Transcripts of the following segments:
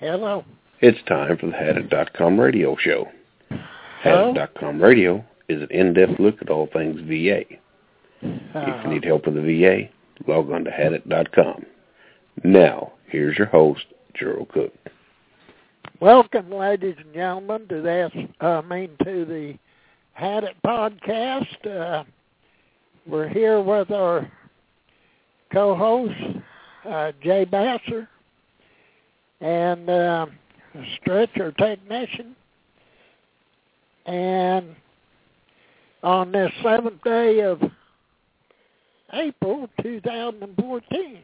Hello. It's time for the Hadit.com radio show. Hadit.com radio is an in-depth look at all things VA. If you need help with the VA, log on to Hadit.com. Now, here's your host, Gerald Cook. welcome, ladies and gentlemen, to this. I mean, to the Had It podcast. Uh, we're here with our co-host uh, Jay Basser and uh, stretcher technician. And on this seventh day of April 2014.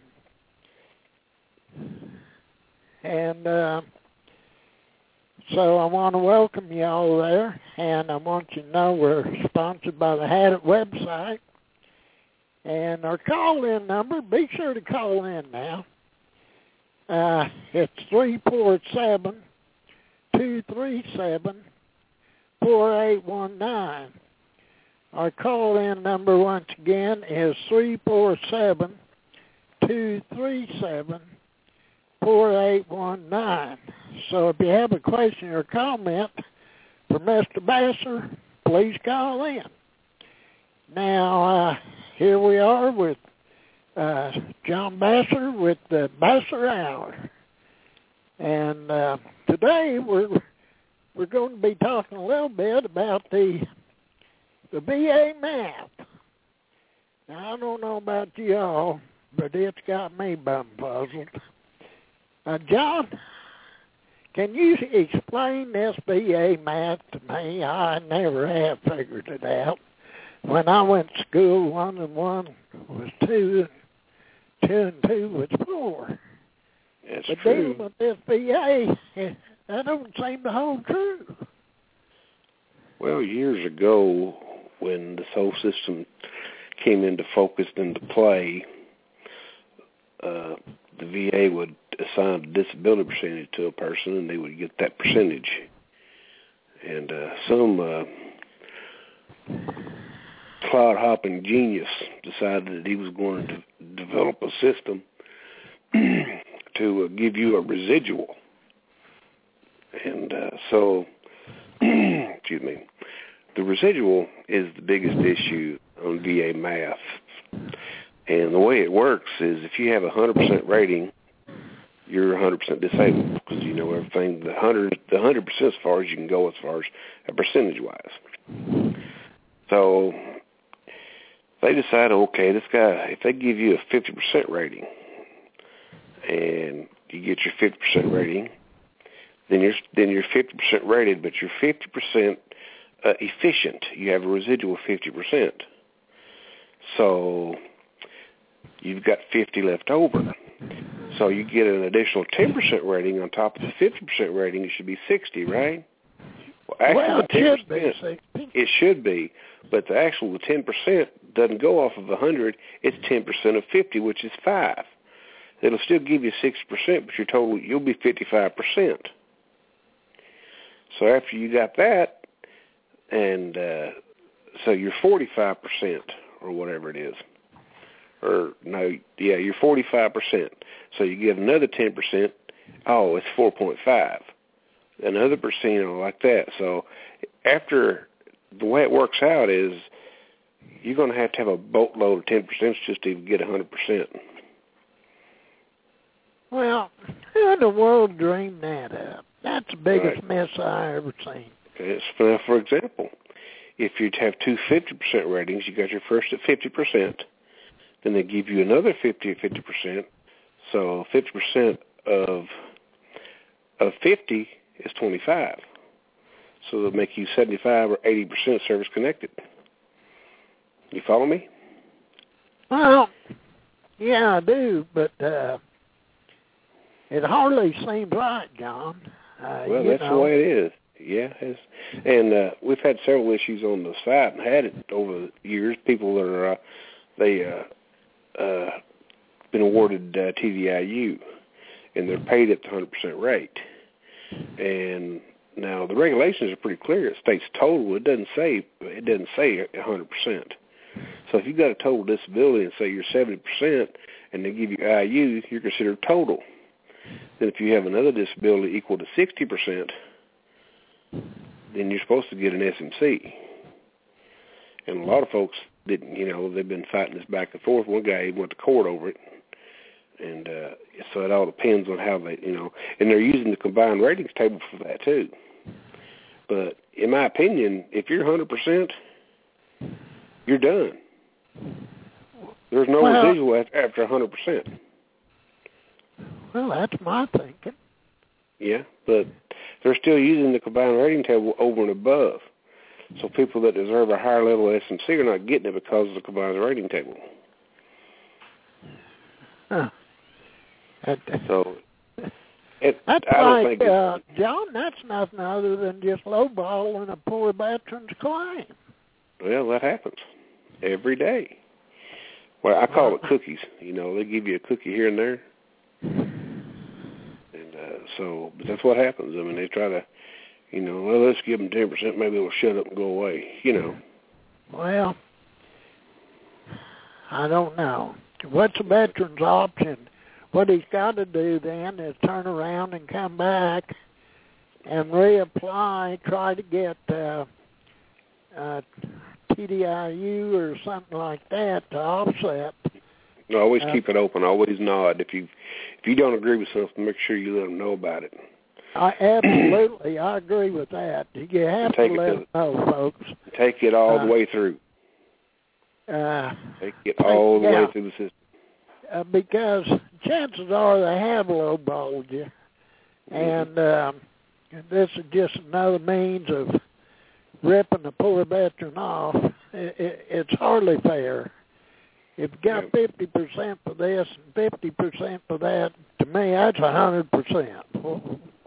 And uh, so I want to welcome you all there, and I want you to know we're sponsored by the Had It website. And our call-in number, be sure to call in now. Uh, it's three four seven two three seven four eight one nine. Our call-in number once again is three four seven two three seven four eight one nine. So if you have a question or comment for Mr. Basser, please call in. Now uh, here we are with uh, John Basser with the Basser Hour, and uh, today we're we're going to be talking a little bit about the the VA math. Now I don't know about y'all, but it's got me bum puzzled. Uh, John, can you explain this VA math to me? I never have figured it out. When I went to school, one and one was two, two and two was four. That's But true. dealing with eh, that don't seem to hold true. Well, years ago, when this whole system came into focus and into play, uh, the VA would assign a disability percentage to a person, and they would get that percentage. And uh, some uh, cloud hopping genius decided that he was going to develop a system to uh, give you a residual. And uh, so, excuse me, the residual is the biggest issue on VA math. And the way it works is if you have a 100% rating, you're 100% disabled because you know everything. The 100, the 100% as far as you can go as far as percentage wise. So they decide, okay, this guy, if they give you a 50% rating and you get your 50% rating, then you're then you're 50% rated, but you're 50% uh, efficient. You have a residual 50%. So you've got 50 left over. So you get an additional 10% rating on top of the 50% rating. It should be 60, right? Well, actually, well, it the should 10%, be it should be, but the actual the 10% doesn't go off of 100. It's 10% of 50, which is 5. It'll still give you 60%, but your total, you'll be 55%. So after you got that, and uh, so you're 45% or whatever it is. Or no, yeah, you're 45%. So you give another 10%, oh, it's 4.5. Another percent like that. So after the way it works out is you're going to have to have a boatload of 10% just to even get a 100%. Well, who in the world dreamed that up? That's the biggest Right. mess I ever seen. It's, for, for example, if you'd have two 50% ratings, you got your first at 50%, then they give you another 50 at 50%. So 50% of of 50 is 25. So they'll make you 75 or 80% service connected. You follow me? Well, yeah, I do, but uh it hardly seems right, John. Uh, Well, that's know, the way it is. Yeah, it's, and uh, we've had several issues on the site and had it over the years. People that are uh, they uh, uh, been awarded uh, TDIU, and they're paid at the hundred percent rate. And now the regulations are pretty clear. It states total. It doesn't say it doesn't say a hundred percent. So if you've got a total disability and say you're seventy percent, and they give you IU, you're considered total. then if you have another disability equal to 60%, then you're supposed to get an SMC. And a lot of folks didn't, you know, they've been fighting this back and forth. One guy went to court over it. And uh, so it all depends on how they, you know, and they're using the combined ratings table for that too. But in my opinion, if you're 100%, you're done. There's no Well- residual after, after 100%. Well, that's my thinking. Yeah, but they're still using the combined rating table over and above. So people that deserve a higher level of SMC are not getting it because of the combined rating table. Huh. That, So it, that's I don't like, uh, John, that's nothing other than just lowballing a poor veteran's claim. well, that happens every day. Well, I call it cookies. You know, they give you a cookie here and there, and uh, so but that's what happens. I mean, they try to, you know, well, let's give them ten percent. Maybe they'll shut up and go away. You know. Well, I don't know. What's a veteran's option? What he's got to do then is turn around and come back and reapply, try to get uh, uh, TDIU or something like that to offset. No, always Uh, keep it open. Always nod if you if you don't agree with something. Make sure you let them know about it. I absolutely, I agree with that. You have to let to them know, folks. Take it all Uh, the way through. Uh, Take it all the yeah. way through the system. uh, because chances are they have lowballed you, and um, and this is just another means of ripping the poor veteran off. It, it, it's hardly fair. If you got fifty percent for this and fifty percent for that, to me that's a hundred percent.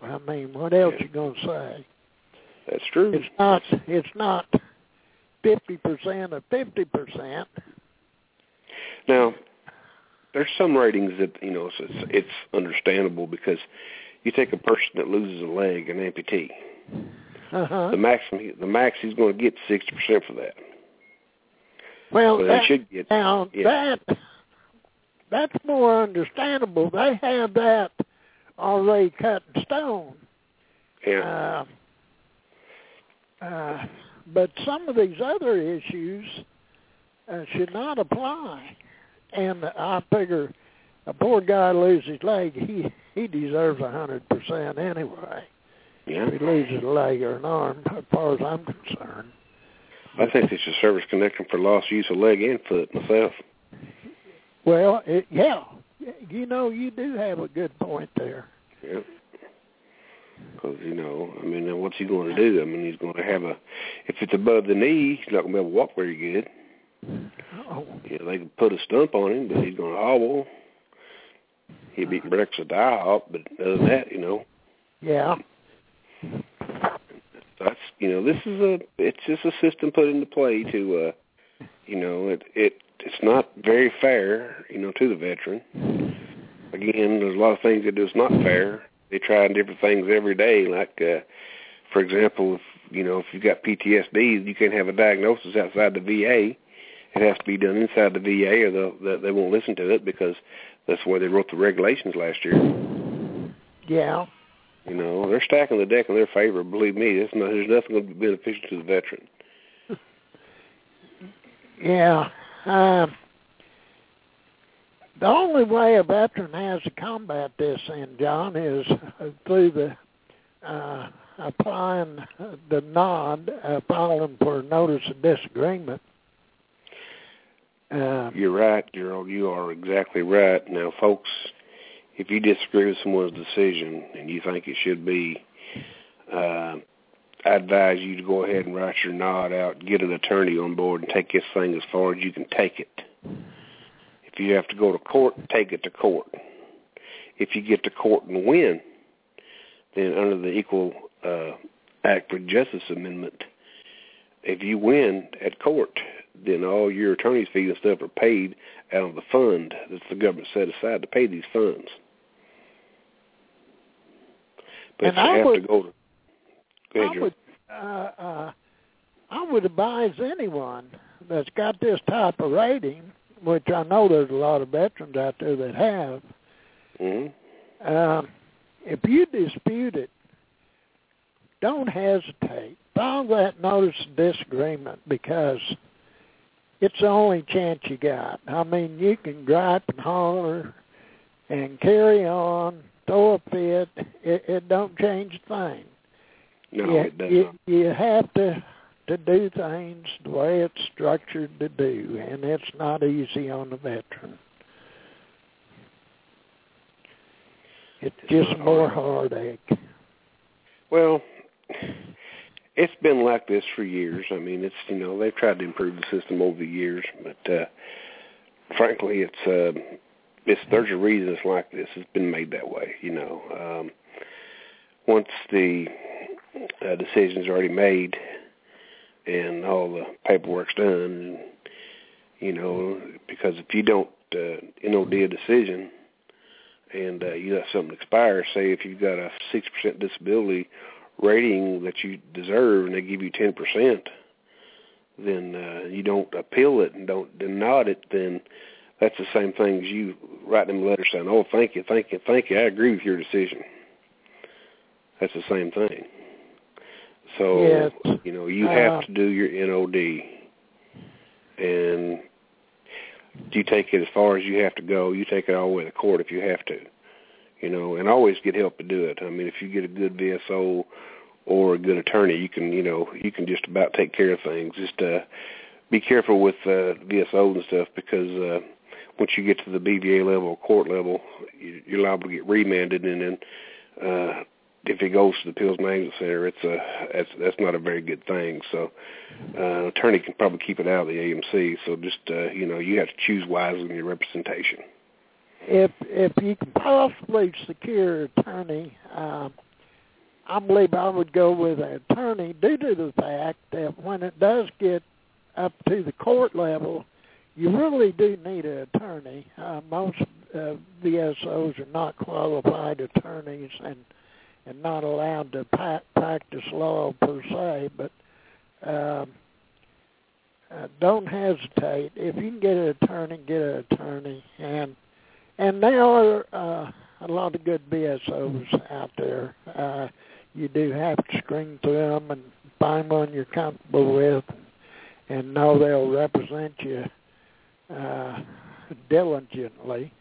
I mean, what else Yeah. you gonna say? That's true. It's not. It's not fifty percent of fifty percent. Now, there's some ratings that you know it's, it's it's understandable because you take a person that loses a leg, an amputee. Uh-huh. The maximum, the max he's going to get sixty percent for that. Well, So they that, should get. Now Yeah. that that's more understandable. They have that already cut in stone. Yeah. Uh, uh, but some of these other issues uh, should not apply. And I figure a poor guy loses his leg, he he deserves a hundred percent anyway. Yeah. If he loses a leg or an arm, as far as I'm concerned. I think they should service connection for lost use of leg and foot myself. Well, it, yeah, you know, you do have a good point there. Yeah. Because you know, I mean, what's he going to do? I mean, he's going to have a. If it's above the knee, he's not going to be able to walk very good. Oh, know, they can put a stump on him, but he's going to hobble. He'll be uh-huh. breakfast a die hop, but other than that, you know, yeah. That's you know, this is a. It's just a system put into play to, uh you know, it it it's not very fair, you know, to the veteran. Again, there's a lot of things that is not fair. They try different things every day. Like, uh, for example, if you know if you've got PTSD, you can't have a diagnosis outside the VA. It has to be done inside the VA, or they'll, they they won't listen to it because that's where they wrote the regulations last year. Yeah. You know, they're stacking the deck in their favor. Believe me, there's, no, there's nothing going to be beneficial to the veteran. Yeah. Um, the only way a veteran has to combat this, then, John, is uh, through the uh, applying the nod, uh, filing for a notice of disagreement. Uh, You're right, Gerald. You are exactly right. Now, folks, if you disagree with someone's decision and you think it should be, uh, I advise you to go ahead and write your nod out, get an attorney on board, and take this thing as far as you can take it. If you have to go to court, take it to court. If you get to court and win, then under the Equal uh, Act for Justice Amendment, if you win at court, then all your attorney's fees and stuff are paid out of the fund that the government set aside to pay these funds. But And you I have would- to go to. Go ahead, I would, uh, uh, I would advise anyone that's got this type of rating, which I know there's a lot of veterans out there that have, hmm um, if you dispute it, don't hesitate. File that notice of disagreement because it's the only chance you got. I mean, you can gripe and holler and carry on, throw a fit. It, it don't change a thing. No, you, it doesn't. You, you have to to do things the way it's structured to do, and it's not easy on the veteran. It's just more heartache. Well, it's been like this for years. I mean, it's you know they've tried to improve the system over the years, but uh, frankly, it's uh, it's there's a reason it's like this. It's been made that way. You know, um, once the uh, decision's already made and all the paperwork's done, you know, because if you don't uh, NOD a decision and uh, you let something expire, say if you've got a six percent disability rating that you deserve and they give you ten percent, then uh, you don't appeal it and don't deny it, then that's the same thing as you writing them a letter saying, "Oh, thank you, thank you, thank you. I agree with your decision." That's the same thing. So Yes. you know you Uh, have to do your NOD, and you take it as far as you have to go. You take it all the way to court if you have to, you know, and always get help to do it. I mean, if you get a good VSO or a good attorney, you can you know you can just about take care of things. Just uh, be careful with uh, VSOs and stuff because uh, once you get to the BVA level or court level, you- you're liable to get remanded, and then uh, if it goes to the Appeals Management Center, it's a that's that's not a very good thing. So, uh, attorney can probably keep it out of the AMC. So just uh, you know, you have to choose wisely in your representation. If if you can possibly secure an attorney, um, I believe I would go with an attorney due to the fact that when it does get up to the court level, you really do need an attorney. Uh, most uh, VSOs are not qualified attorneys and and not allowed to pa- practice law per se, but um, uh, don't hesitate. If you can get an attorney, get an attorney, and and there are uh, a lot of good VSOs out there. Uh, you do have to screen through them and find one you're comfortable with, and know they'll represent you uh, diligently.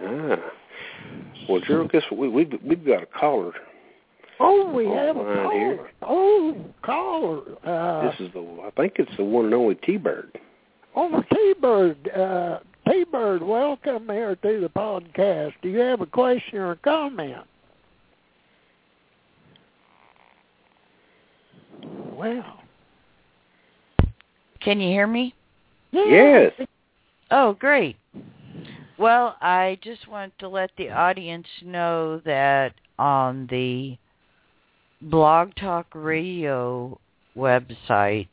Ah, well, Gerald, guess what? We we've we've got a caller. Oh, we have a caller. here. Oh, caller. Uh, this is the I think it's the one and only T-Bird. Oh, T-Bird, uh, T-Bird, welcome here to the podcast. Do you have a question or a comment? Well, Can you hear me? Yes. Oh, great. Well, I just want to let the audience know that on the Blog Talk Radio website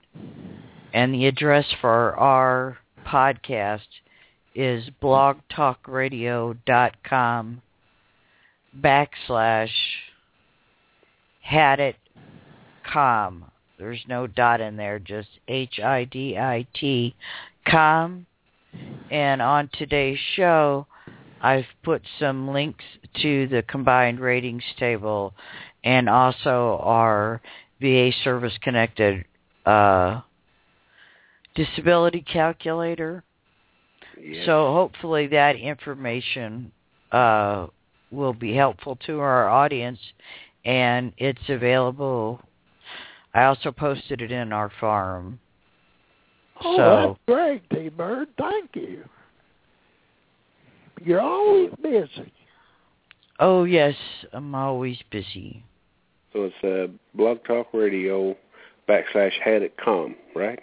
and the address for our podcast is blogtalkradio.com backslash had it com. There's no dot in there, just H I D I T com. And on today's show, I've put some links to the combined ratings table and also our VA service connected uh, disability calculator. Yes. So hopefully that information uh, will be helpful to our audience, and it's available. I also posted it in our forum. Oh, So- that's great, T-Bird. Thank you. You're always busy. Oh yes, I'm always busy. So it's uh, Blog Talk Radio backslash had it com, right?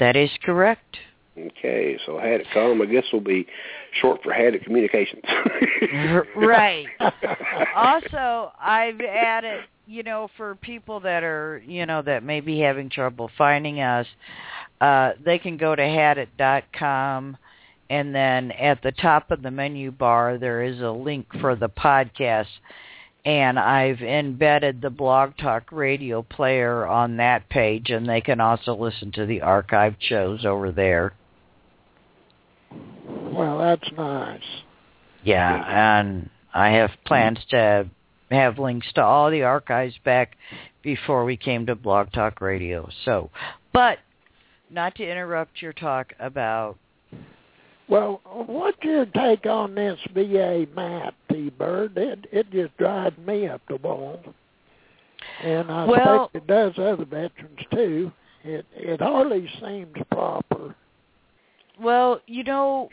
That is correct. Okay, so had it com, I guess will be short for had it communications. right. Also, I've added, you know, for people that are, you know, that may be having trouble finding us, uh, they can go to hadit.com and then at the top of the menu bar there is a link for the podcast and I've embedded the Blog Talk Radio player on that page and they can also listen to the archived shows over there. Well, that's nice. Yeah, and I have plans to have links to all the archives back before we came to Blog Talk Radio. So, but not to interrupt your talk about. Well, what's your take on this VA math, T-Bird? It it just drives me up the wall, and I well, suspect it does other veterans too. It it hardly seems proper. Well, you know,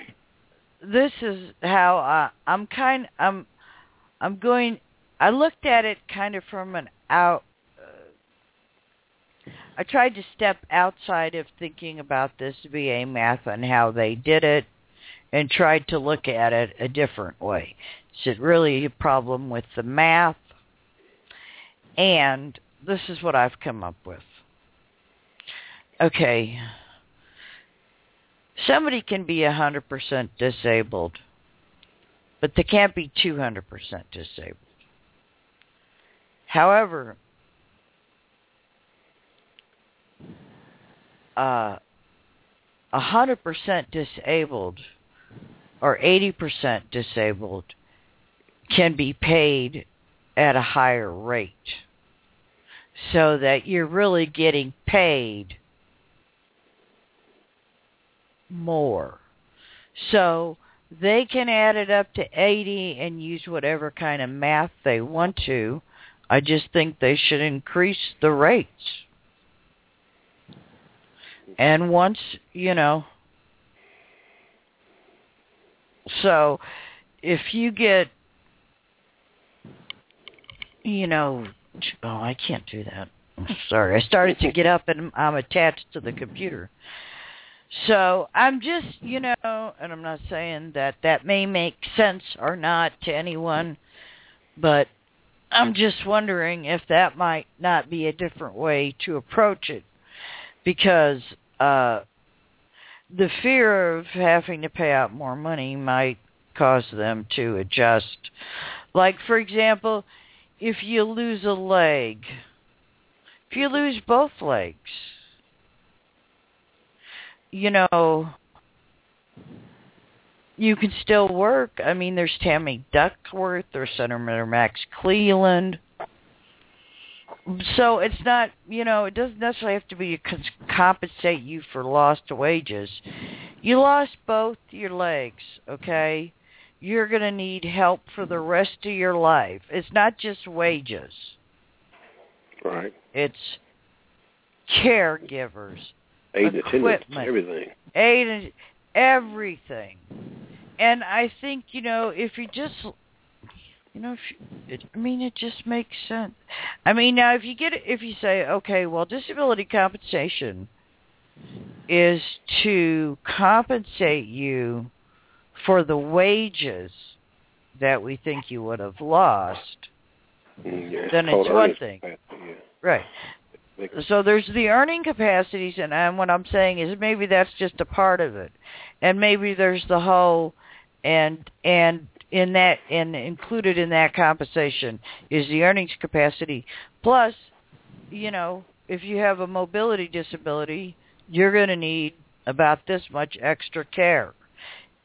this is how I, I'm kind. I'm I'm going. I looked at it kind of from an out. I tried to step outside of thinking about this VA math and how they did it, and tried to look at it a different way. Is it really a problem with the math? And this is what I've come up with. Okay, somebody can be a 100% disabled, but they can't be 200% disabled. However, uh, 100% disabled or 80% disabled can be paid at a higher rate so that you're really getting paid more. So they can add it up to 80 and use whatever kind of math they want to. I just think they should increase the rates. And once, you know, so if you get, you know, oh, I can't do that. sorry. I started to get up and I'm attached to the computer. So I'm just, you know, and I'm not saying that that may make sense or not to anyone, but I'm just wondering if that might not be a different way to approach it because uh the fear of having to pay out more money might cause them to adjust. Like for example, if you lose a leg, if you lose both legs, you know, you can still work. I mean, there's Tammy Duckworth, there's Senator Max Cleland. So it's not, you know, it doesn't necessarily have to be to compensate you for lost wages. You lost both your legs, okay? You're going to need help for the rest of your life. It's not just wages. Right. It's caregivers aid equipment, everything. Aid and everything. And I think you know if you just you know, if you, it, I mean, it just makes sense. I mean, now if you get it if you say, okay, well, disability compensation is to compensate you for the wages that we think you would have lost, mm, yeah, then it's one thing. Yeah. Right. So there's the earning capacities, and, and what I'm saying is maybe that's just a part of it, and maybe there's the whole, and and in that and included in that compensation is the earnings capacity. Plus, you know, if you have a mobility disability, you're going to need about this much extra care.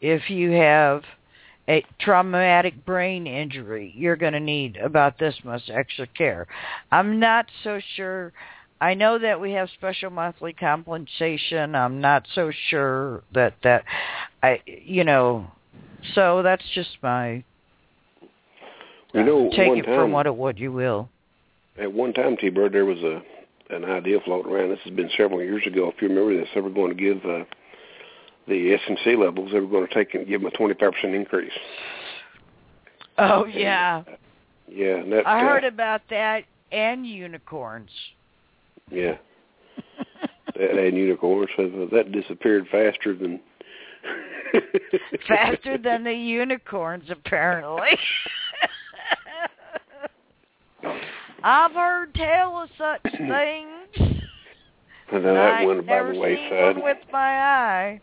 If you have a traumatic brain injury, you're going to need about this much extra care. I'm not so sure I know that we have special monthly compensation. I'm not so sure that that I you know so that's just my you know, take it time, from what it what you will. At one time, T Bird, there was a an idea floating around. This has been several years ago. If you remember this, they were going to give uh, the SMC levels. They were going to take and give them a twenty five percent increase. Oh yeah. Uh, yeah, and that, I uh, heard about that and unicorns. Yeah. that and unicorns. So that disappeared faster than faster than the unicorns, apparently. I've heard tell of such things. And then that went by the seen wayside. with my eye.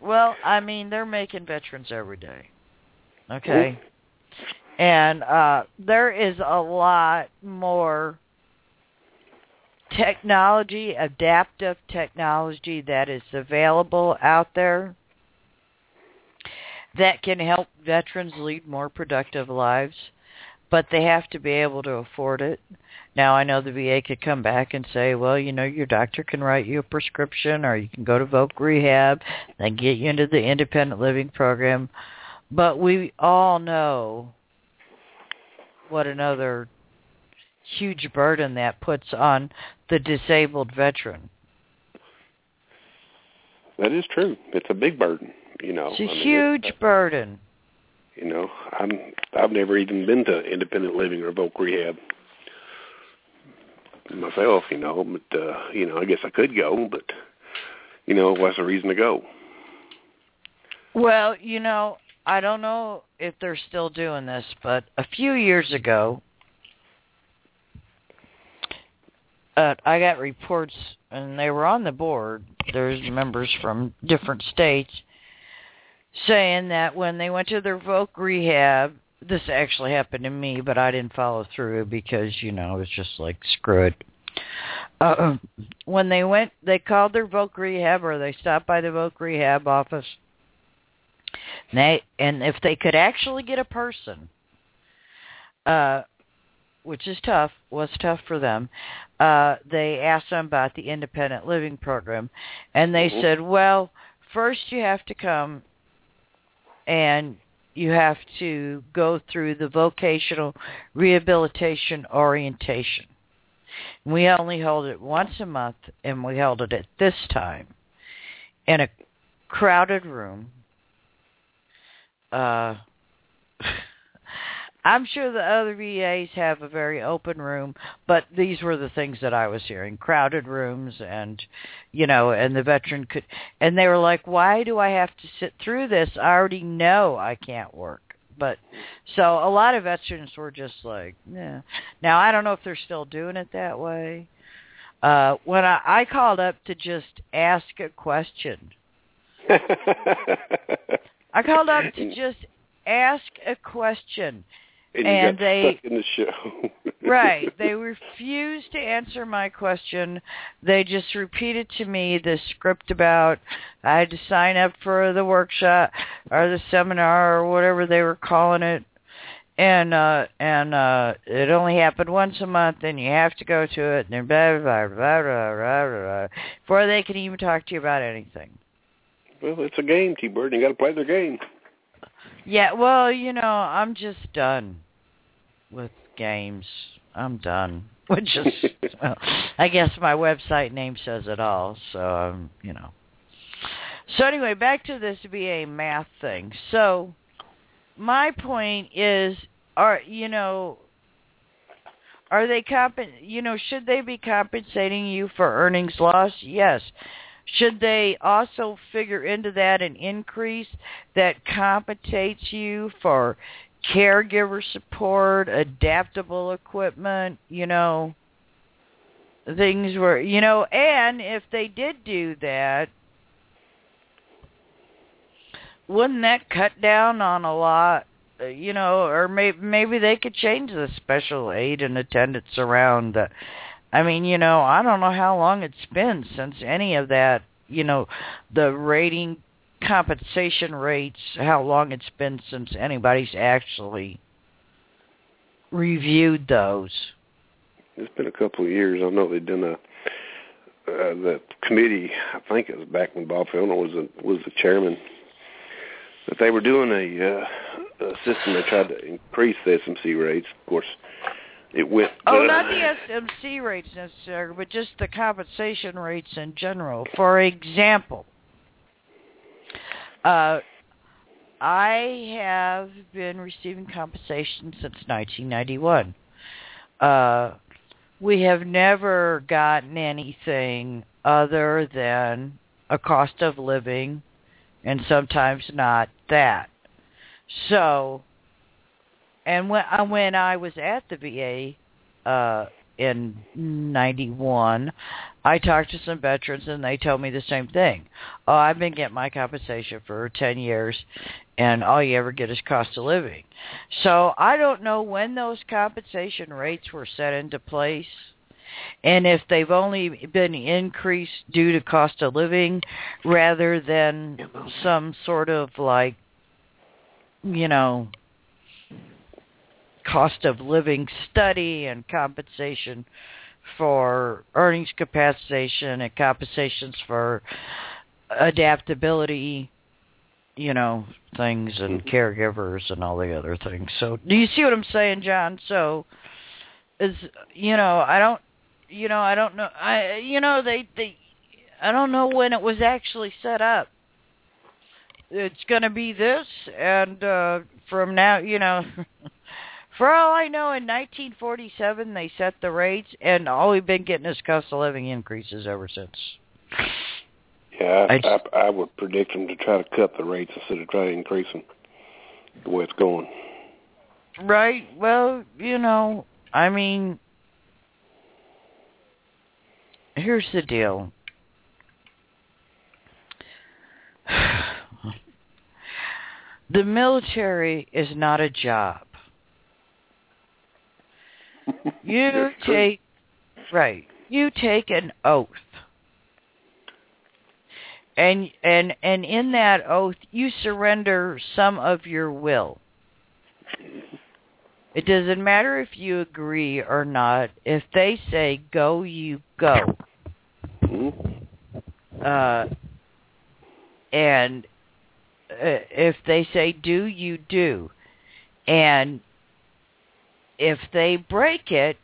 Well, I mean, they're making veterans every day. Okay. And uh there is a lot more technology, adaptive technology that is available out there. that can help veterans lead more productive lives, but they have to be able to afford it. Now I know the VA could come back and say, well, you know, your doctor can write you a prescription or you can go to Voc Rehab, and get you into the independent living program. But we all know what another huge burden that puts on the disabled veteran. That is true. It's a big burden, you know. It's a I mean, huge it's, burden. You know, I'm I've never even been to independent living or voc rehab myself, you know, but uh, you know, I guess I could go, but you know, what's the reason to go? Well, you know, I don't know if they're still doing this, but a few years ago, uh, I got reports, and they were on the board. There's members from different states saying that when they went to their voc rehab, this actually happened to me, but I didn't follow through because you know it was just like screw it. Uh, when they went, they called their voc rehab or they stopped by the voc rehab office. And, they, and if they could actually get a person, uh, which is tough, was tough for them, uh, they asked them about the independent living program, and they mm-hmm. said, well, first you have to come and you have to go through the vocational rehabilitation orientation. We only hold it once a month, and we held it at this time in a crowded room. Uh, I'm sure the other VAs have a very open room, but these were the things that I was hearing: crowded rooms, and you know, and the veteran could, and they were like, "Why do I have to sit through this? I already know I can't work." But so a lot of veterans were just like, yeah. Now I don't know if they're still doing it that way. Uh when I, I called up to just ask a question. I called up to just ask a question and, and they in the show. right. They refused to answer my question. They just repeated to me the script about I had to sign up for the workshop or the seminar or whatever they were calling it. And uh and uh it only happened once a month and you have to go to it and then blah blah blah blah blah blah, blah before they can even talk to you about anything. Well, it's a game, T Bird, you gotta play their game. Yeah, well, you know, I'm just done with games. I'm done. Which is, well, I guess my website name says it all. So, um, you know. So anyway, back to this VA math thing. So, my point is, are you know, are they comp? You know, should they be compensating you for earnings loss? Yes. Should they also figure into that an increase that compensates you for caregiver support, adaptable equipment, you know, things were, you know, and if they did do that, wouldn't that cut down on a lot, you know, or maybe maybe they could change the special aid and attendance around. Uh, I mean, you know, I don't know how long it's been since any of that, you know, the rating compensation rates, how long it's been since anybody's actually reviewed those. It's been a couple of years. I know they've done a uh, the committee. I think it was back when Bob Filner was a, was the chairman. That they were doing a, uh, a system. They tried to increase the SMC rates. Of course, it went. Oh, uh, not the SMC rates necessarily, but just the compensation rates in general. For example, uh, I have been receiving compensation since 1991. Uh, we have never gotten anything other than a cost of living and sometimes not that. So, and when, uh, when I was at the VA uh, in 91, I talked to some veterans and they told me the same thing. Oh, I've been getting my compensation for 10 years and all you ever get is cost of living. So I don't know when those compensation rates were set into place and if they've only been increased due to cost of living rather than some sort of like you know, cost of living study and compensation for earnings compensation and compensations for adaptability, you know, things and Mm-hmm. caregivers and all the other things. So, do you see what I'm saying, John? So, is you know, I don't, you know, I don't know, I, you know, they they, I don't know when it was actually set up. It's going to be this, and uh from now, you know. For all I know, in 1947 they set the rates, and all we've been getting is cost of living increases ever since. Yeah, I I, I, I would predict them to try to cut the rates instead of try to increase them. The way it's going. Right. Well, you know, I mean, here's the deal. The military is not a job. You take right. You take an oath. And and and in that oath you surrender some of your will. It doesn't matter if you agree or not. If they say go, you go. Mhm. Uh and uh, if they say do, you do. And if they break it,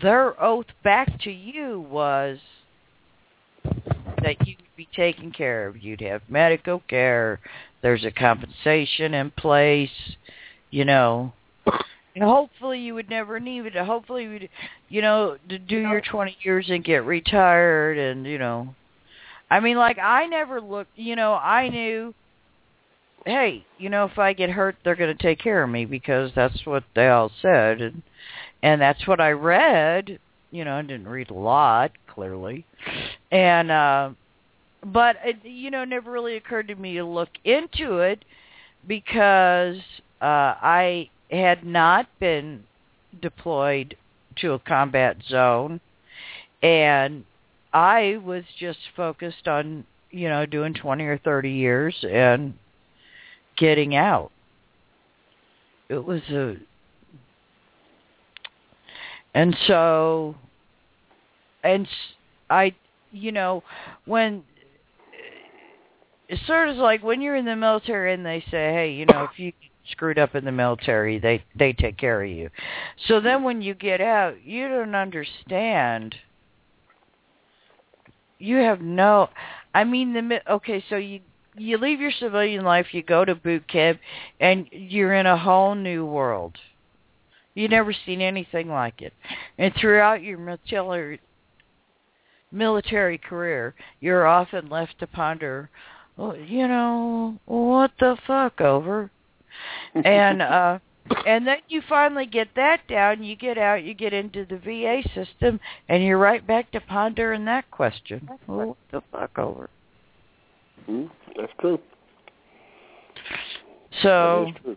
their oath back to you was that you'd be taken care of. You'd have medical care. There's a compensation in place. You know, and hopefully you would never need it. Hopefully, you would, you know, to do your 20 years and get retired, and you know, I mean, like I never looked. You know, I knew. Hey, you know, if I get hurt, they're going to take care of me because that's what they all said, and and that's what I read. You know, I didn't read a lot, clearly, and uh, but it, you know, never really occurred to me to look into it because uh, I had not been deployed to a combat zone, and I was just focused on you know doing twenty or thirty years and getting out. It was a and so and I you know when it's sort of like when you're in the military and they say hey you know if you screwed up in the military they they take care of you so then when you get out you don't understand you have no i mean the okay so you you leave your civilian life you go to boot camp and you're in a whole new world You've never seen anything like it. And throughout your military military career, you're often left to ponder, well, you know, what the fuck over? And uh and then you finally get that down, you get out, you get into the VA system and you're right back to pondering that question. Well, what the fuck over? Mhm. That's true. So that is true.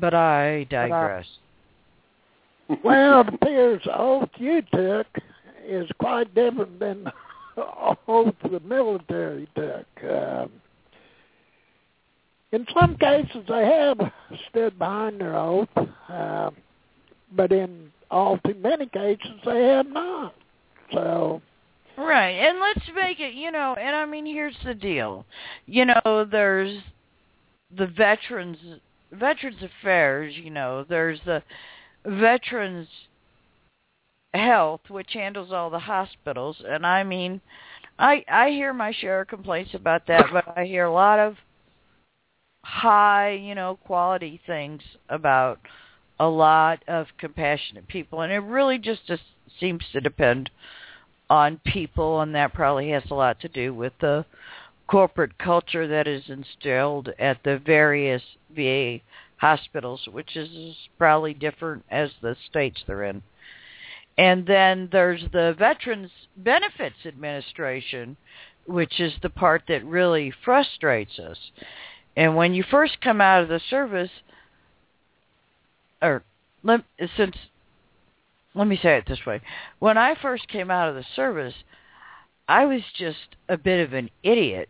but I digress. Well, it appears the oath you took is quite different than the oath the military took. Um, in some cases, they have stood behind their oath, uh, but in all too many cases, they have not. So, Right. And let's make it, you know, and I mean here's the deal. You know, there's the veterans veterans affairs, you know, there's the veterans health which handles all the hospitals and I mean I I hear my share of complaints about that, but I hear a lot of high, you know, quality things about a lot of compassionate people and it really just, just seems to depend on people, and that probably has a lot to do with the corporate culture that is instilled at the various VA hospitals, which is probably different as the states they're in. And then there's the Veterans Benefits Administration, which is the part that really frustrates us. And when you first come out of the service, or since let me say it this way. When I first came out of the service, I was just a bit of an idiot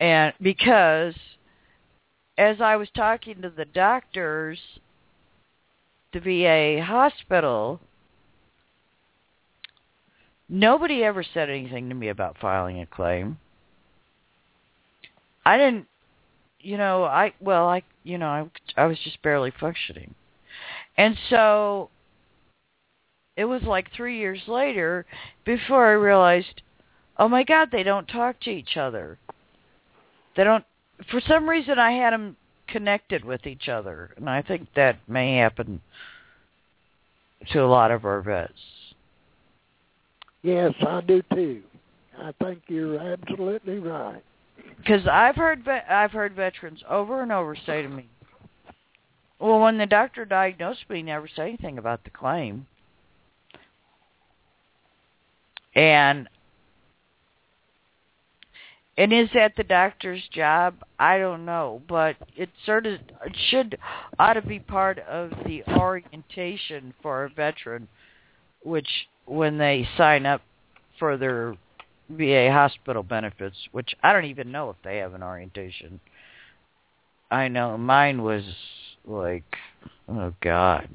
and because as I was talking to the doctors, the VA hospital, nobody ever said anything to me about filing a claim. I didn't, you know, I well, I, you know, I I was just barely functioning, and so it was like three years later before I realized, oh my God, they don't talk to each other. They don't. For some reason, I had them connected with each other, and I think that may happen to a lot of our vets. Yes, I do too. I think you're absolutely right. Because I've heard I've heard veterans over and over say to me, "Well, when the doctor diagnosed me, he never said anything about the claim." And and is that the doctor's job? I don't know, but it sort of it should ought to be part of the orientation for a veteran, which when they sign up for their VA hospital benefits, which I don't even know if they have an orientation. I know mine was like, oh God,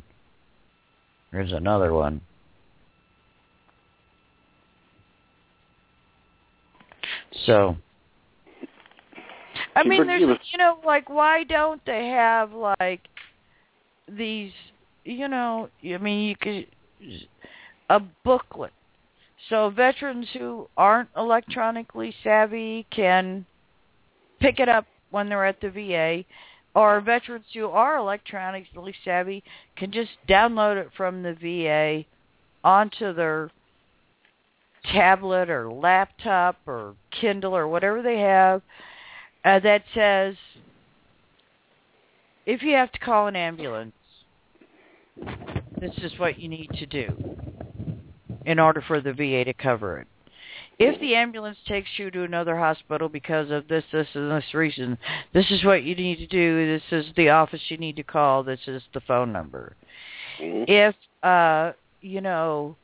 there's another one. So I mean, there's you know, like why don't they have like these? You know, I mean, you could a booklet so veterans who aren't electronically savvy can pick it up when they're at the VA, or veterans who are electronically savvy can just download it from the VA onto their tablet or laptop or Kindle or whatever they have uh, that says if you have to call an ambulance, this is what you need to do in order for the VA to cover it. If the ambulance takes you to another hospital because of this, this, and this reason, this is what you need to do. This is the office you need to call. This is the phone number. Mm-hmm. If uh, you know,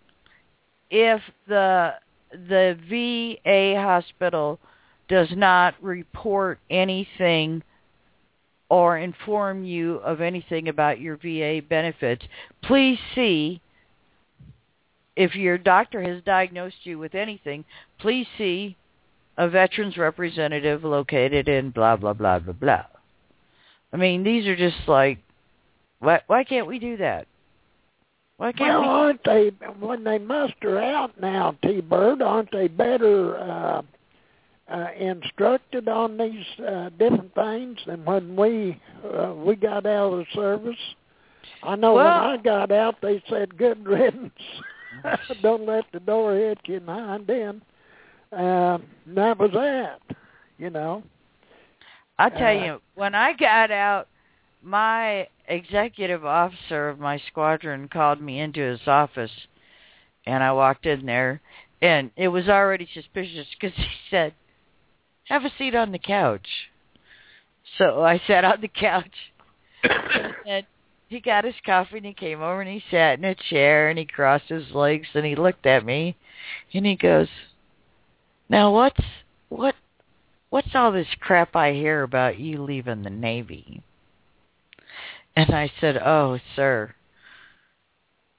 if the the VA hospital does not report anything or inform you of anything about your VA benefits, please see if your doctor has diagnosed you with anything, please see a veterans representative located in blah blah blah blah blah. I mean, these are just like, why why can't we do that? Why can't well, we? aren't they when they muster out now, T Bird? Aren't they better uh, uh, instructed on these uh, different things than when we uh, we got out of the service? I know Well- when I got out, they said good riddance. Don't let the door hit you in the hind end. Um, that was that, you know. I tell Uh, you, when I got out, my executive officer of my squadron called me into his office, and I walked in there, and it was already suspicious because he said, "Have a seat on the couch." So I sat on the couch, and he got his coffee, and he came over and he sat in a chair, and he crossed his legs, and he looked at me, and he goes, "Now what's what what's all this crap I hear about you leaving the Navy? And I said, oh, sir.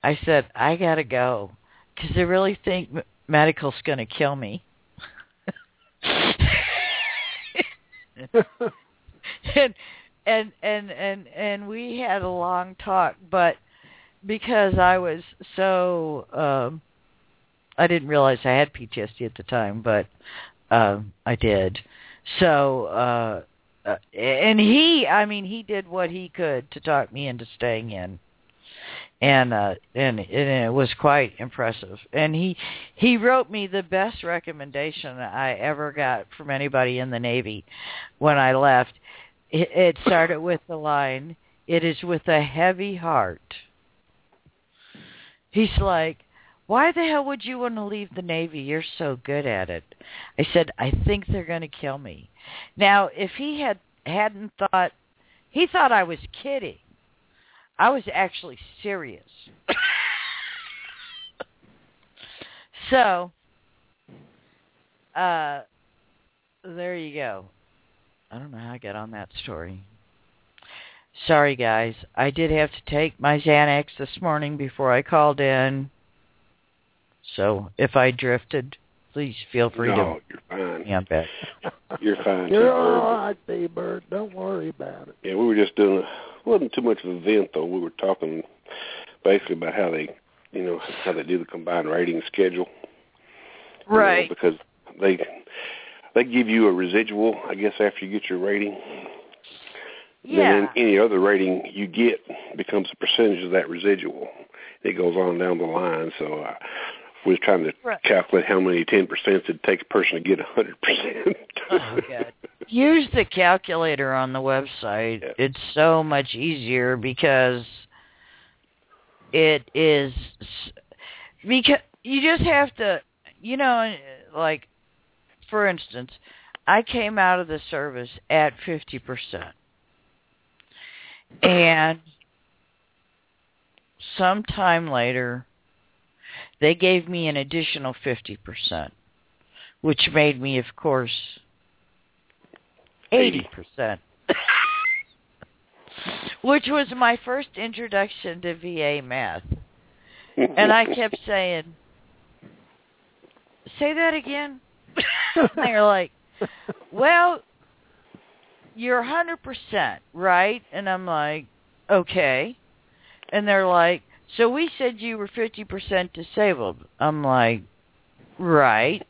I said, I got to go because I really think medical's going to kill me. and and and and and we had a long talk but because I was so um I didn't realize I had PTSD at the time but um I did so uh, uh and he I mean he did what he could to talk me into staying in. And uh and, and it was quite impressive. And he he wrote me the best recommendation I ever got from anybody in the navy when I left. It, it started with the line it is with a heavy heart. He's like why the hell would you want to leave the navy? You're so good at it. I said i think they're going to kill me now if he had hadn't thought he thought i was kidding I was actually serious. so, uh, there you go. I don't know how I got on that story. Sorry, guys. I did have to take my Xanax this morning before I called in. So if I drifted, please feel free to no, to. you're fine. Yeah, back. You're fine. You're Keith. all right, B-Bird. Don't worry about it. Yeah, we were just doing. A, it wasn't too much of an event though. We were talking basically about how they, you know, how they do the combined rating schedule. you know, Right. because they they give you a residual, I guess, after you get your rating. Yeah. Then any other rating you get becomes a percentage of that residual. It goes on down the line. So uh, we're trying to Right. calculate how many ten percent it takes a person to get a hundred percent. Oh, Use the calculator on the website. Yeah. It's so much easier because it is because you just have to, you know, like for instance, I came out of the service at 50%. And sometime later they gave me an additional 50%, which made me of course 80%. Which was my first introduction to VA math. And I kept saying, say that again. They're like, well, you're 100%, right? And I'm like, okay. And they're like, so we said you were 50% disabled. I'm like, right.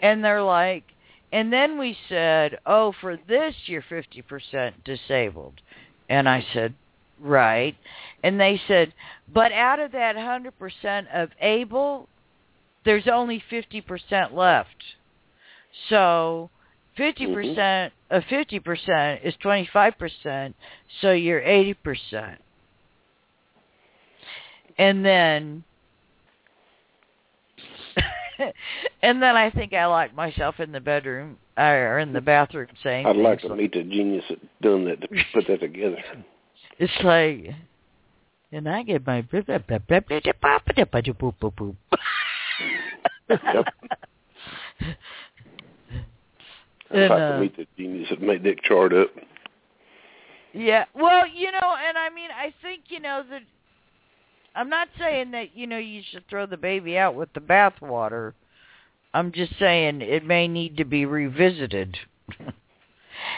And they're like, and then we said, oh, for this you're 50% disabled. And I said, right. And they said, but out of that 100% of able, there's only 50% left. So 50% of 50% is 25%, so you're 80%. And then and then I think I locked myself in the bedroom or in the bathroom saying I'd like to meet the genius that done that to put that together. it's like and I get my Yep. I'd And, like uh, to meet the genius that made that chart up. Yeah. Well, you know, and I mean, I think you know that. I'm not saying that you know you should throw the baby out with the bathwater. I'm just saying it may need to be revisited.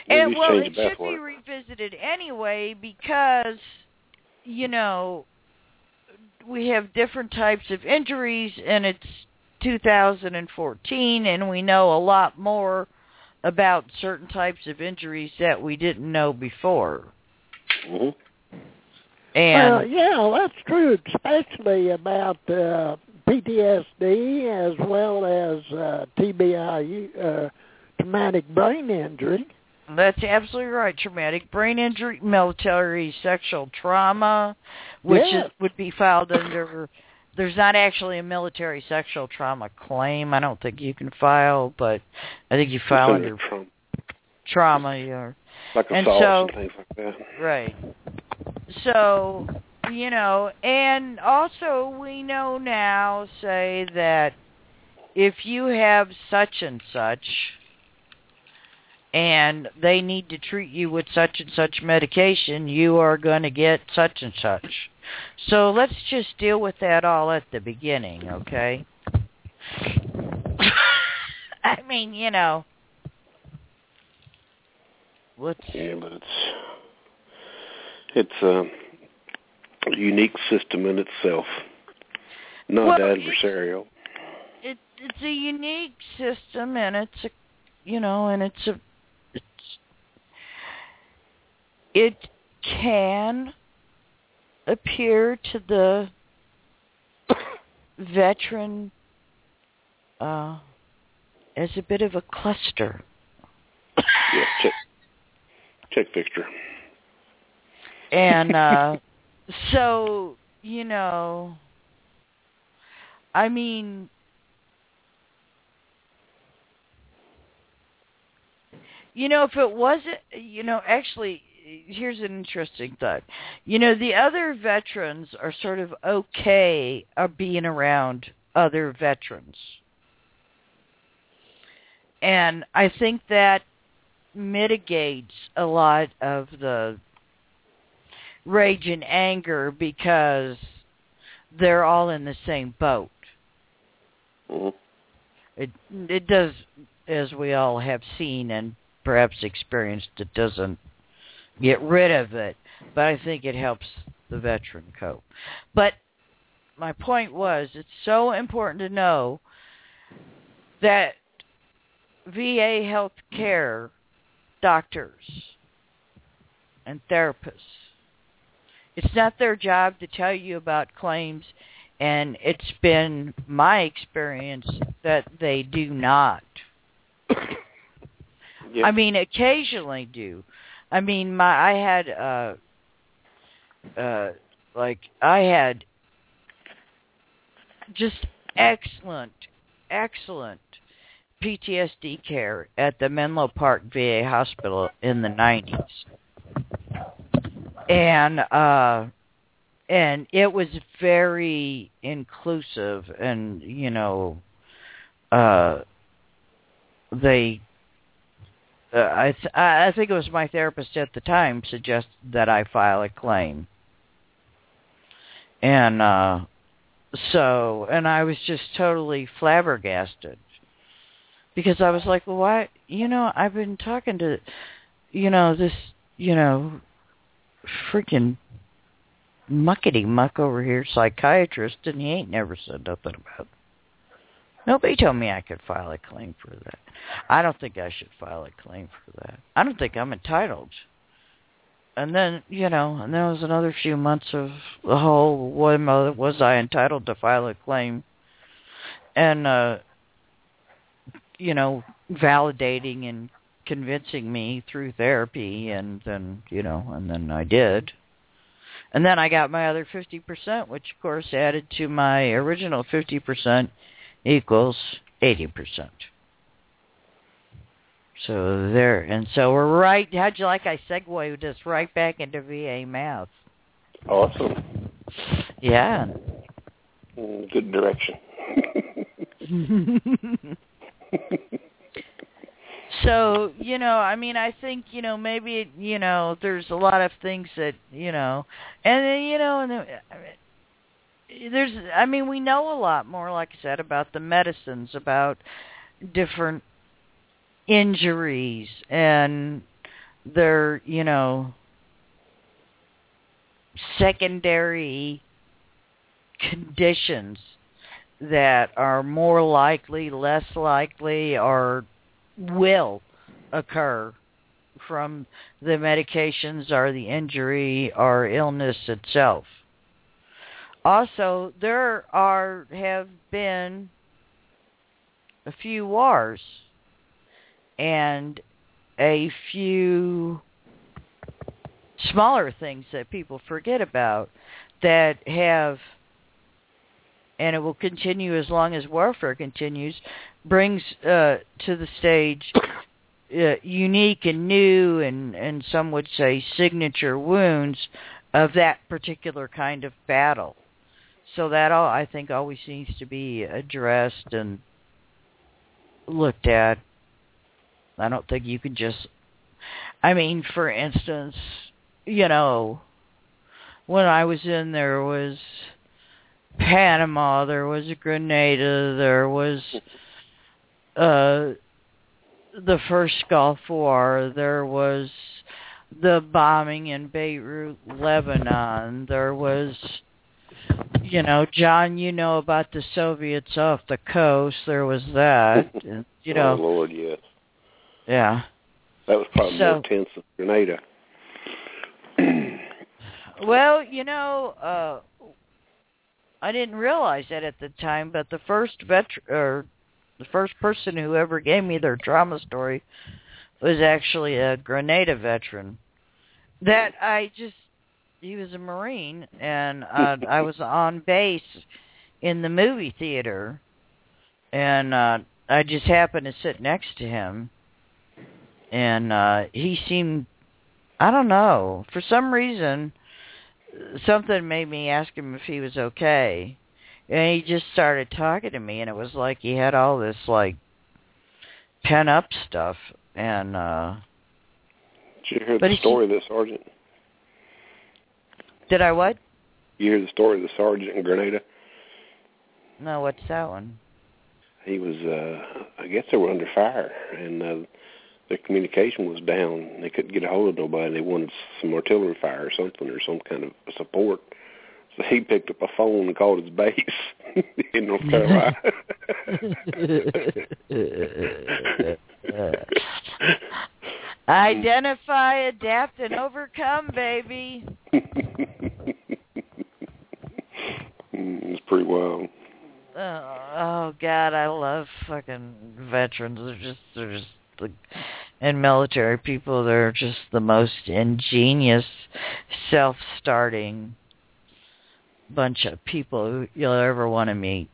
and well, it should be revisited anyway because you know we have different types of injuries, and it's 2014, and we know a lot more about certain types of injuries that we didn't know before. hmm And well, yeah, that's true, especially about uh, PTSD as well as uh, TBI, uh, traumatic brain injury. that's absolutely right. Traumatic brain injury, military sexual trauma, which Yeah. is, would be filed under. There's not actually a military sexual trauma claim. I don't think you can file, but I think you file Under under Trump, trauma. Or like and assaults so- and things like that. right. So you know, and also we know now, say that if you have such and such, and they need to treat you with such and such medication, you are going to get such and such. So let's just deal with that all at the beginning, okay? I mean, you know, let's Yeah, but it's it's a unique system in itself, not Well, adversarial. it it's a unique system and it's a you know and it's a it's it can appear to the veteran uh as a bit of a cluster Yeah, check check fixture. And uh so you know i mean you know if it wasn't you know actually here's an interesting thought. You know the other veterans are sort of okay of being around other veterans. And i think that mitigates a lot of the rage and anger because they're all in the same boat. hmm It it does, as we all have seen and perhaps experienced, it doesn't get rid of it, but I think it helps the veteran cope. But my point was, it's so important to know that VA health care doctors and therapists, it's not their job to tell you about claims, and it's been my experience that they do not. Yep. I mean, occasionally do. I mean, my I had uh uh like I had just excellent excellent PTSD care at the Menlo Park VA hospital in the 90s. And uh and it was very inclusive and you know uh they uh, I th- I think it was my therapist at the time suggested that I file a claim. And uh so and I was just totally flabbergasted because I was like, well, why? You know, I've been talking to, you know, this, you know, freaking muckety muck over here, psychiatrist, and he ain't never said nothing about. It. Nobody told me I could file a claim for that. I don't think I should file a claim for that. I don't think I'm entitled. And then, you know, and there was another few months of the whole, what mother was I entitled to file a claim? And, uh, you know, validating and convincing me through therapy and then, you know, and then I did. And then I got my other 50%, which of course added to my original 50% equals 80%. So there, and so we're right, how'd you like I segued us right back into VA math? Awesome. Yeah. Good direction. so you know i mean i think you know maybe you know there's a lot of things that you know and then you know and then, there's i mean we know a lot more like i said about the medicines about different injuries and their you know secondary conditions that are more likely less likely or will occur from the medications or the injury or illness itself. Also, there are have been a few wars and a few smaller things that people forget about that have and it will continue as long as warfare continues, brings uh, to the stage uh, unique and new and, and some would say signature wounds of that particular kind of battle. So that all I think always needs to be addressed and looked at. I don't think you can just I mean, for instance, you know, when I was in there was Panama, there was Grenada, there was uh the first Gulf War, there was the bombing in Beirut, Lebanon, there was you know, John, you know about the Soviets off the coast, there was that. and, you know, oh Lord, yes. yeah. That was probably So- more tense than Grenada. Well, you know, uh I didn't realize that at the time, but the first veteran the first person who ever gave me their trauma story was actually a Grenada veteran. That I just he was a Marine and uh I was on base in the movie theater and uh I just happened to sit next to him and uh he seemed I don't know, for some reason something made me ask him if he was okay. And he just started talking to me and it was like he had all this like pent up stuff and uh Did you hear the he- story of the sergeant? Did I what? You hear the story of the sergeant in Grenada? No, what's that one? He was, uh I guess they were under fire, and uh, their communication was down. They couldn't get a hold of nobody. They wanted some artillery fire or something, or some kind of support. So he picked up a phone and called his base in North Carolina. Identify, adapt, and overcome, baby. Mm, it's pretty wild. Oh, oh God, I love fucking veterans. They're just they're just the and military people. They're just the most ingenious, self-starting bunch of people you'll ever want to meet.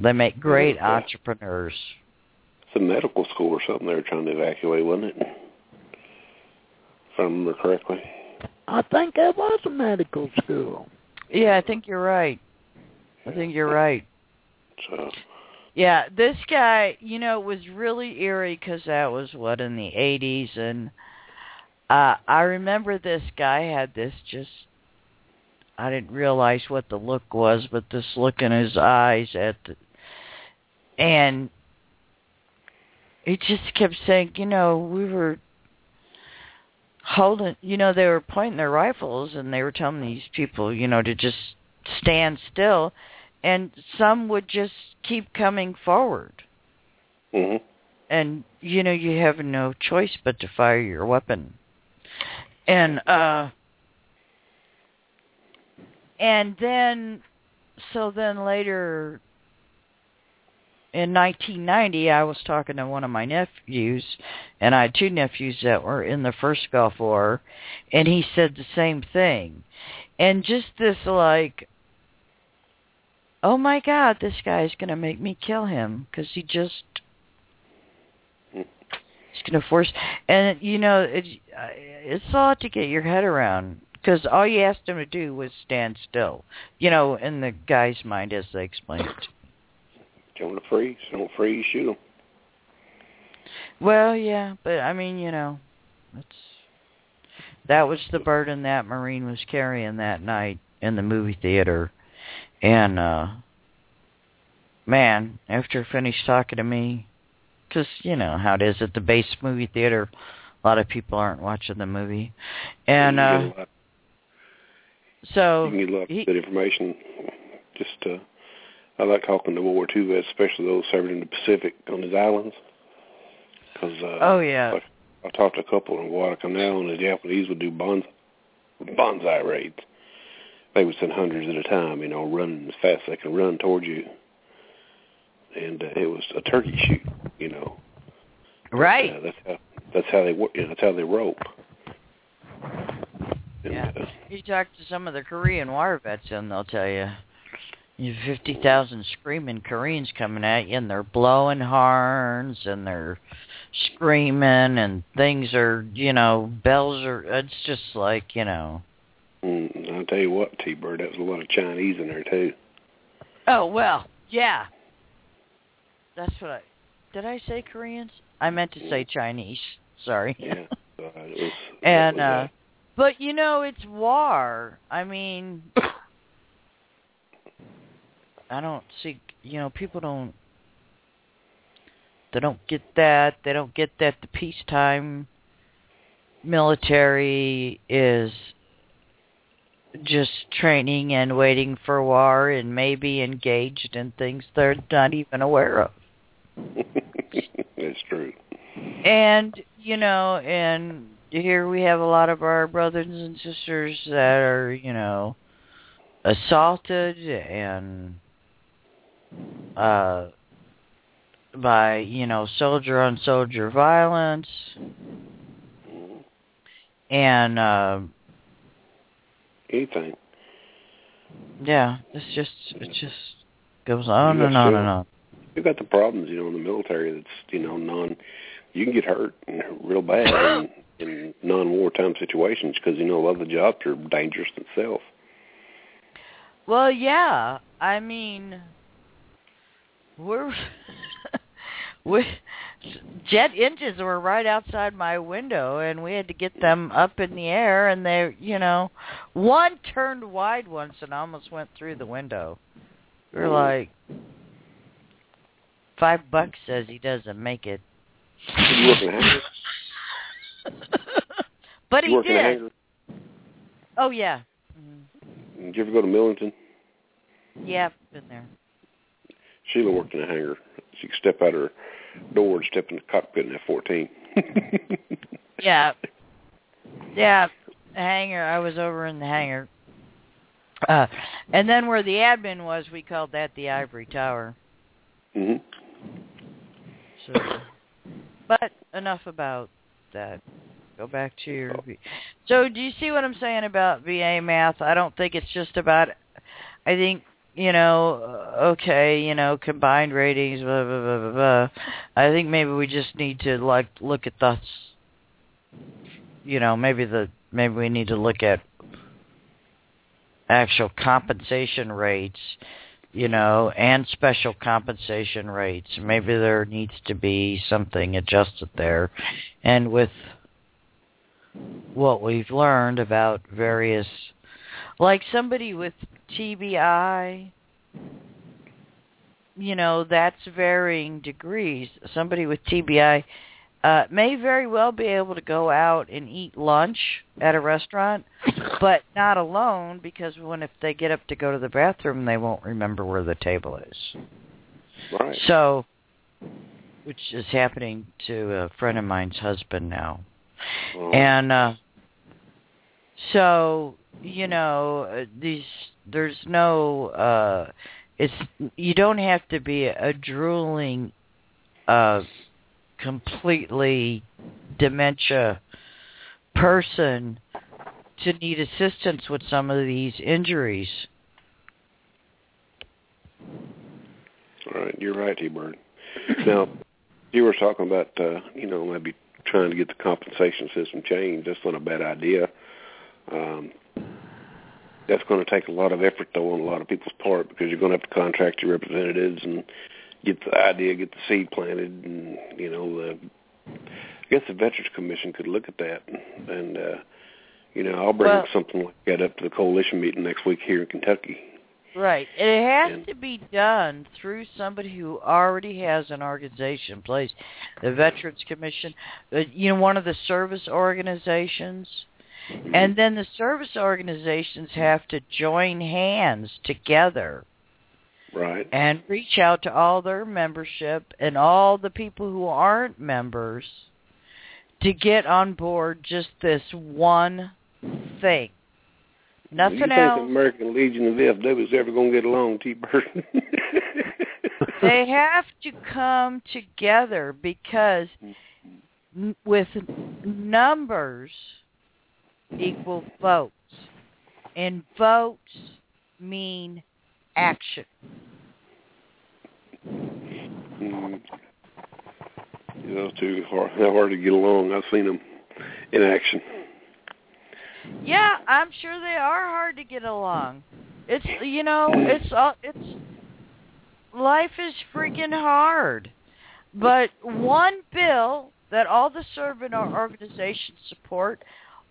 They make great Yeah. entrepreneurs. It's a medical school or something they were trying to evacuate, wasn't it? If I remember correctly. I think it was a medical school. Yeah, I think you're right. I think you're right. So Yeah, this guy, you know, it was really eerie because that was what in the '80s, and uh I remember this guy had this just. I didn't realize what the look was, but this look in his eyes at, the, and he just kept saying, you know, we were holding, you know, they were pointing their rifles and they were telling these people, you know, to just stand still, and some would just keep coming forward Mm-hmm. and you know you have no choice but to fire your weapon and uh and then so then later in 1990 I was talking to one of my nephews and I had two nephews that were in the first Gulf War and he said the same thing. And just this like oh my god this guy is going to make me kill him cuz he just He's going to force, and you know, it, uh, it's a lot to get your head around because all you asked him to do was stand still. You know, in the guy's mind as they explained it. Don't freeze. Don't freeze. Shoot them. Well, yeah, but I mean, you know, it's that was the burden that Marine was carrying that night in the movie theater, and uh man, after he finished talking to me, because you know how it is at the base movie theater, a lot of people aren't watching the movie, and uh can get a lot, so you can get a lot of good information. Just, uh, I like talking to World War II vets, especially those serving in the Pacific on these islands. Cause, uh, oh yeah, like, I talked to a couple in Guadalcanal, and the Japanese would do bons- banzai raids. They would send hundreds at a time, you know, running as fast as they can run towards you. And uh, it was a turkey shoot, you know. right. Uh, that's how that's how they work. You know, that's how they rope. Yeah. Uh, You talk to some of the Korean war vets, and they'll tell you, you have fifty thousand screaming Koreans coming at you, and they're blowing horns, and they're screaming, and things are, you know, bells are. It's just like, you know. mm, I'll tell you what, T-Bird, that was a lot of Chinese in there too. Oh well, yeah. That's what I. Did I say Koreans? I meant to say Chinese. Sorry. Yeah. Uh, was, And, was, uh, But you know, it's war. I mean, I don't see. You know, people don't. They don't get that. They don't get that the peacetime military is just training and waiting for war and maybe engaged in things they're not even aware of. That's true. And you know, and here we have a lot of our brothers and sisters that are, you know, assaulted and uh by, you know, soldier on soldier violence and uh Anything. yeah, it's just it just goes on and on and on. You got the problems, you know, in the military. That's you know non. You can get hurt real bad in, in non-wartime situations because you know a lot of the jobs are dangerous themselves. Well, yeah. I mean, we're we jet engines were right outside my window and we had to get them up in the air and they you know one turned wide once and almost went through the window we're mm. like five bucks says he doesn't make it You work in a hangar? but he work in a did oh yeah Mhm. Did you ever go to Millington? yeah been there Sheila worked in a hangar. She could step out her door and step in the cockpit in F-14. yeah yeah hangar i was over in the hangar uh and then where the admin was we called that the ivory tower hmm So, but enough about that. Go back to your. So, do you see what I'm saying about VA math? I don't think it's just about. I think you know. uh, Okay, you know, combined ratings. Blah blah blah blah. blah. I think maybe we just need to like look at the. You know, maybe the maybe we need to look at actual compensation rates you know, and special compensation rates. Maybe there needs to be something adjusted there. And with what we've learned about various, like somebody with TBI, you know, that's varying degrees. Somebody with TBI uh, may very well be able to go out and eat lunch at a restaurant, but not alone because when if they get up to go to the bathroom, they won't remember where the table is. Right. So, which is happening to a friend of mine's husband now, Well, and uh, so you know uh, these. There's no. uh It's you don't have to be a drooling. uh completely dementia person to need assistance with some of these injuries. All right, you're right, T-Bird. Now, you were talking about, uh, you know, maybe trying to get the compensation system changed. That's not a bad idea. Um, that's going to take a lot of effort, though, on a lot of people's part because you're going to have to contract your representatives and get the idea, get the seed planted, and you know, the, I guess the Veterans Commission could look at that, and uh, you know, I'll bring Well- something like that up to the coalition meeting next week here in Kentucky. Right. It has And- to be done through somebody who already has an organization in place. The Veterans Commission, uh, you know, one of the service organizations. And then the service organizations have to join hands together Right. and reach out to all their membership and all the people who aren't members to get on board just this one thing. Nothing you think else. the American Legion of VFW is ever going to get along, T. Burton? they have to come together because with numbers equal votes and votes mean action Mm. You know, too hard, they're hard to get along. I've seen them in action. yeah i'm sure they are hard to get along it's you know it's all it's life is freaking hard but one bill that all the service organizations support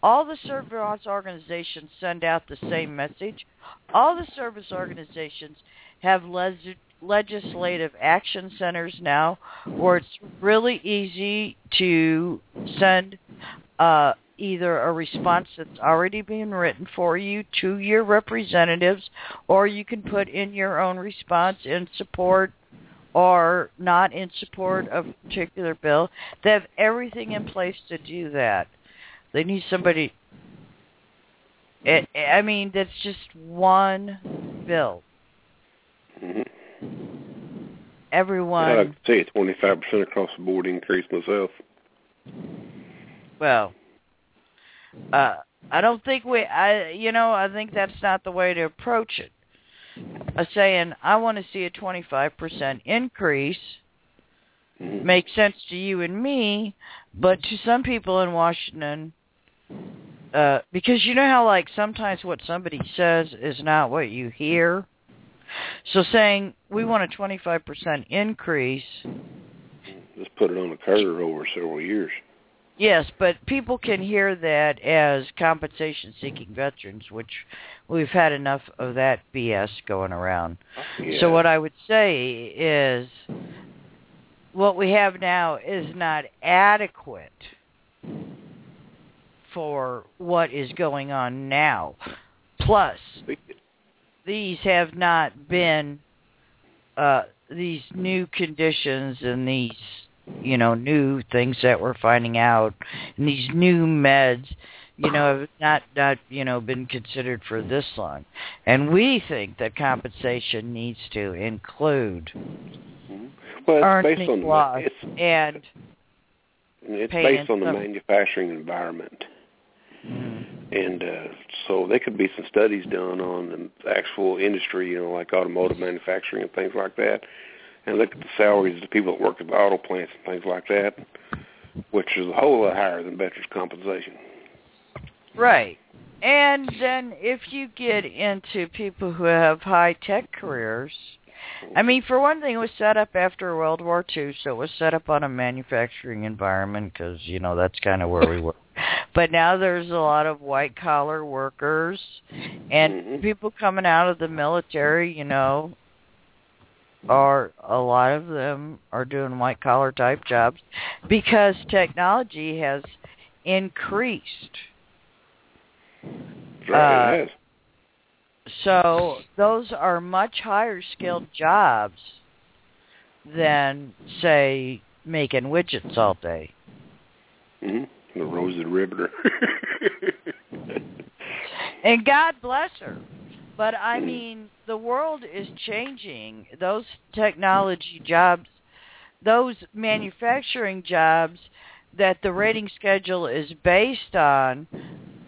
all the service organizations send out the same message all the service organizations have les- legislative action centers now where it's really easy to send uh, either a response that's already been written for you to your representatives or you can put in your own response in support or not in support of a particular bill. They have everything in place to do that. They need somebody it, I mean, that's just one bill. Mm-hmm. Everyone, I could see a 25% across the board increase myself. well, uh, I don't think we, I, you know, I think that's not the way to approach it. Uh, saying I want to see a 25% increase Mhm. makes sense to you and me, but to some people in Washington, uh, because you know how like sometimes what somebody says is not what you hear. So saying we want a 25% increase just put it on a curve over several years. Yes, but people can hear that as compensation seeking veterans, which we've had enough of that BS going around. Yeah. So what I would say is what we have now is not adequate for what is going on now. Plus, these have not been uh, these new conditions and these you know new things that we're finding out and these new meds you know have not not you know been considered for this long and we think that compensation needs to include well, it's based on loss the, it's, and it's based on the some- manufacturing environment. And uh, so there could be some studies done on the actual industry, you know, like automotive manufacturing and things like that, and look at the salaries of the people that work at the auto plants and things like that, which is a whole lot higher than veterans compensation. Right. And then if you get into people who have high tech careers, I mean, for one thing, it was set up after World War II, so it was set up on a manufacturing environment because, you know, that's kind of where we were. But now there's a lot of white collar workers and Mhm. people coming out of the military, you know, are a lot of them are doing white collar type jobs because technology has increased. Right, Uh. So those are much higher skilled jobs than say making widgets all day. hmm The Rose the Riveter. And God bless her. But. I mm-hmm. mean, the world is changing. Those technology jobs, those manufacturing jobs that the rating schedule is based on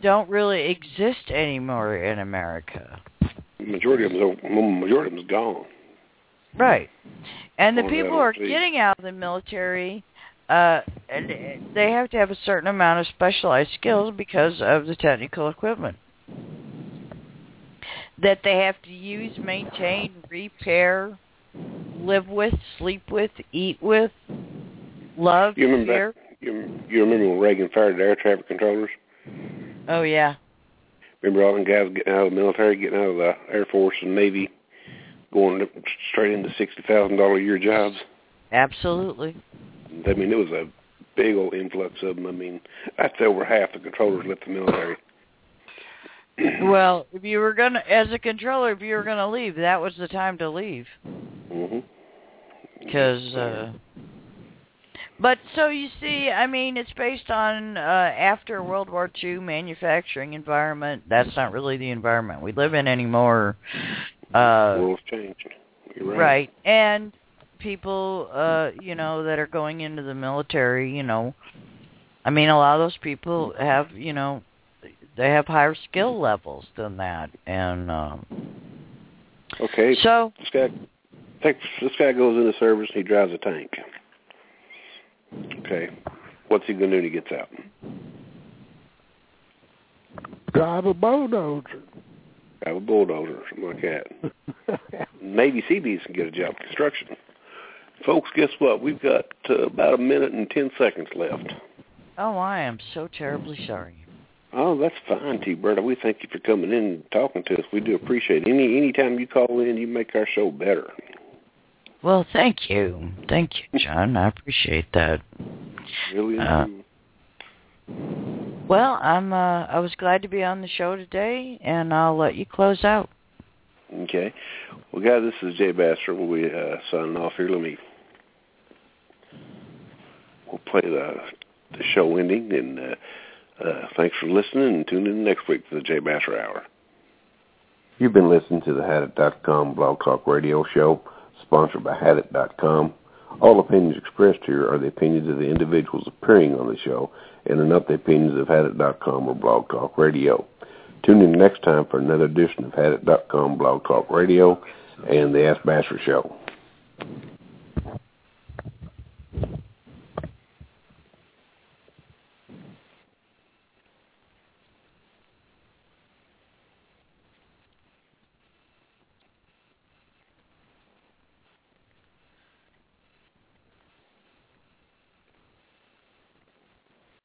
don't really exist anymore in America. majority of them, majority of them's gone. Right. And the people who are getting out of the military, uh, and they have to have a certain amount of specialized skills because of the technical equipment that they have to use, maintain, repair, live with, sleep with, eat with, love, You remember fear. back, you, you remember when Reagan fired the air traffic controllers? Oh yeah. Remember all the guys getting out of the military, getting out of the Air Force and Navy, going to, straight into sixty thousand dollar a year jobs. Absolutely. I mean, it was a big old influx of them. I mean, that's over half the controllers left the military. Well, if you were gonna, as a controller, if you were gonna leave, that was the time to leave. hmm because uh but so you see i mean it's based on uh after world war ii manufacturing environment that's not really the environment we live in anymore uh world's changed. Right. right and people uh you know that are going into the military you know i mean a lot of those people have you know they have higher skill levels than that and um Okay. so This guy, think this guy goes into service. He drives a tank. Okay. What's he gonna do when he gets out? Drive a bulldozer. Have a bulldozer or something like that. Navy Seabees can get a job in construction. Folks, guess what? We've got uh, about a minute and ten seconds left. oh i am so terribly sorry Oh, that's fine, T. Bird. We thank you for coming in and talking to us. We do appreciate it. Any any time you call in, you make our show better. Well, thank you. Thank you, John. I appreciate that. Really Uh. Well, I'm uh I was glad to be on the show today and I'll let you close out. Okay. Well, guys, this is Jay Basser. We'll be uh, signing off here. Let me. We'll play the the show ending, and uh, uh, thanks for listening. And tune in next week for the Jay Basser Hour. You've been listening to the Hadit.com Blog Talk Radio Show, sponsored by Hadit.com. All opinions expressed here are the opinions of the individuals appearing on the show, and are not the opinions of Hadit.com or Blog Talk Radio. Tune in next time for another edition of Hadit.com Blog Talk Radio and the Ask Basser Show.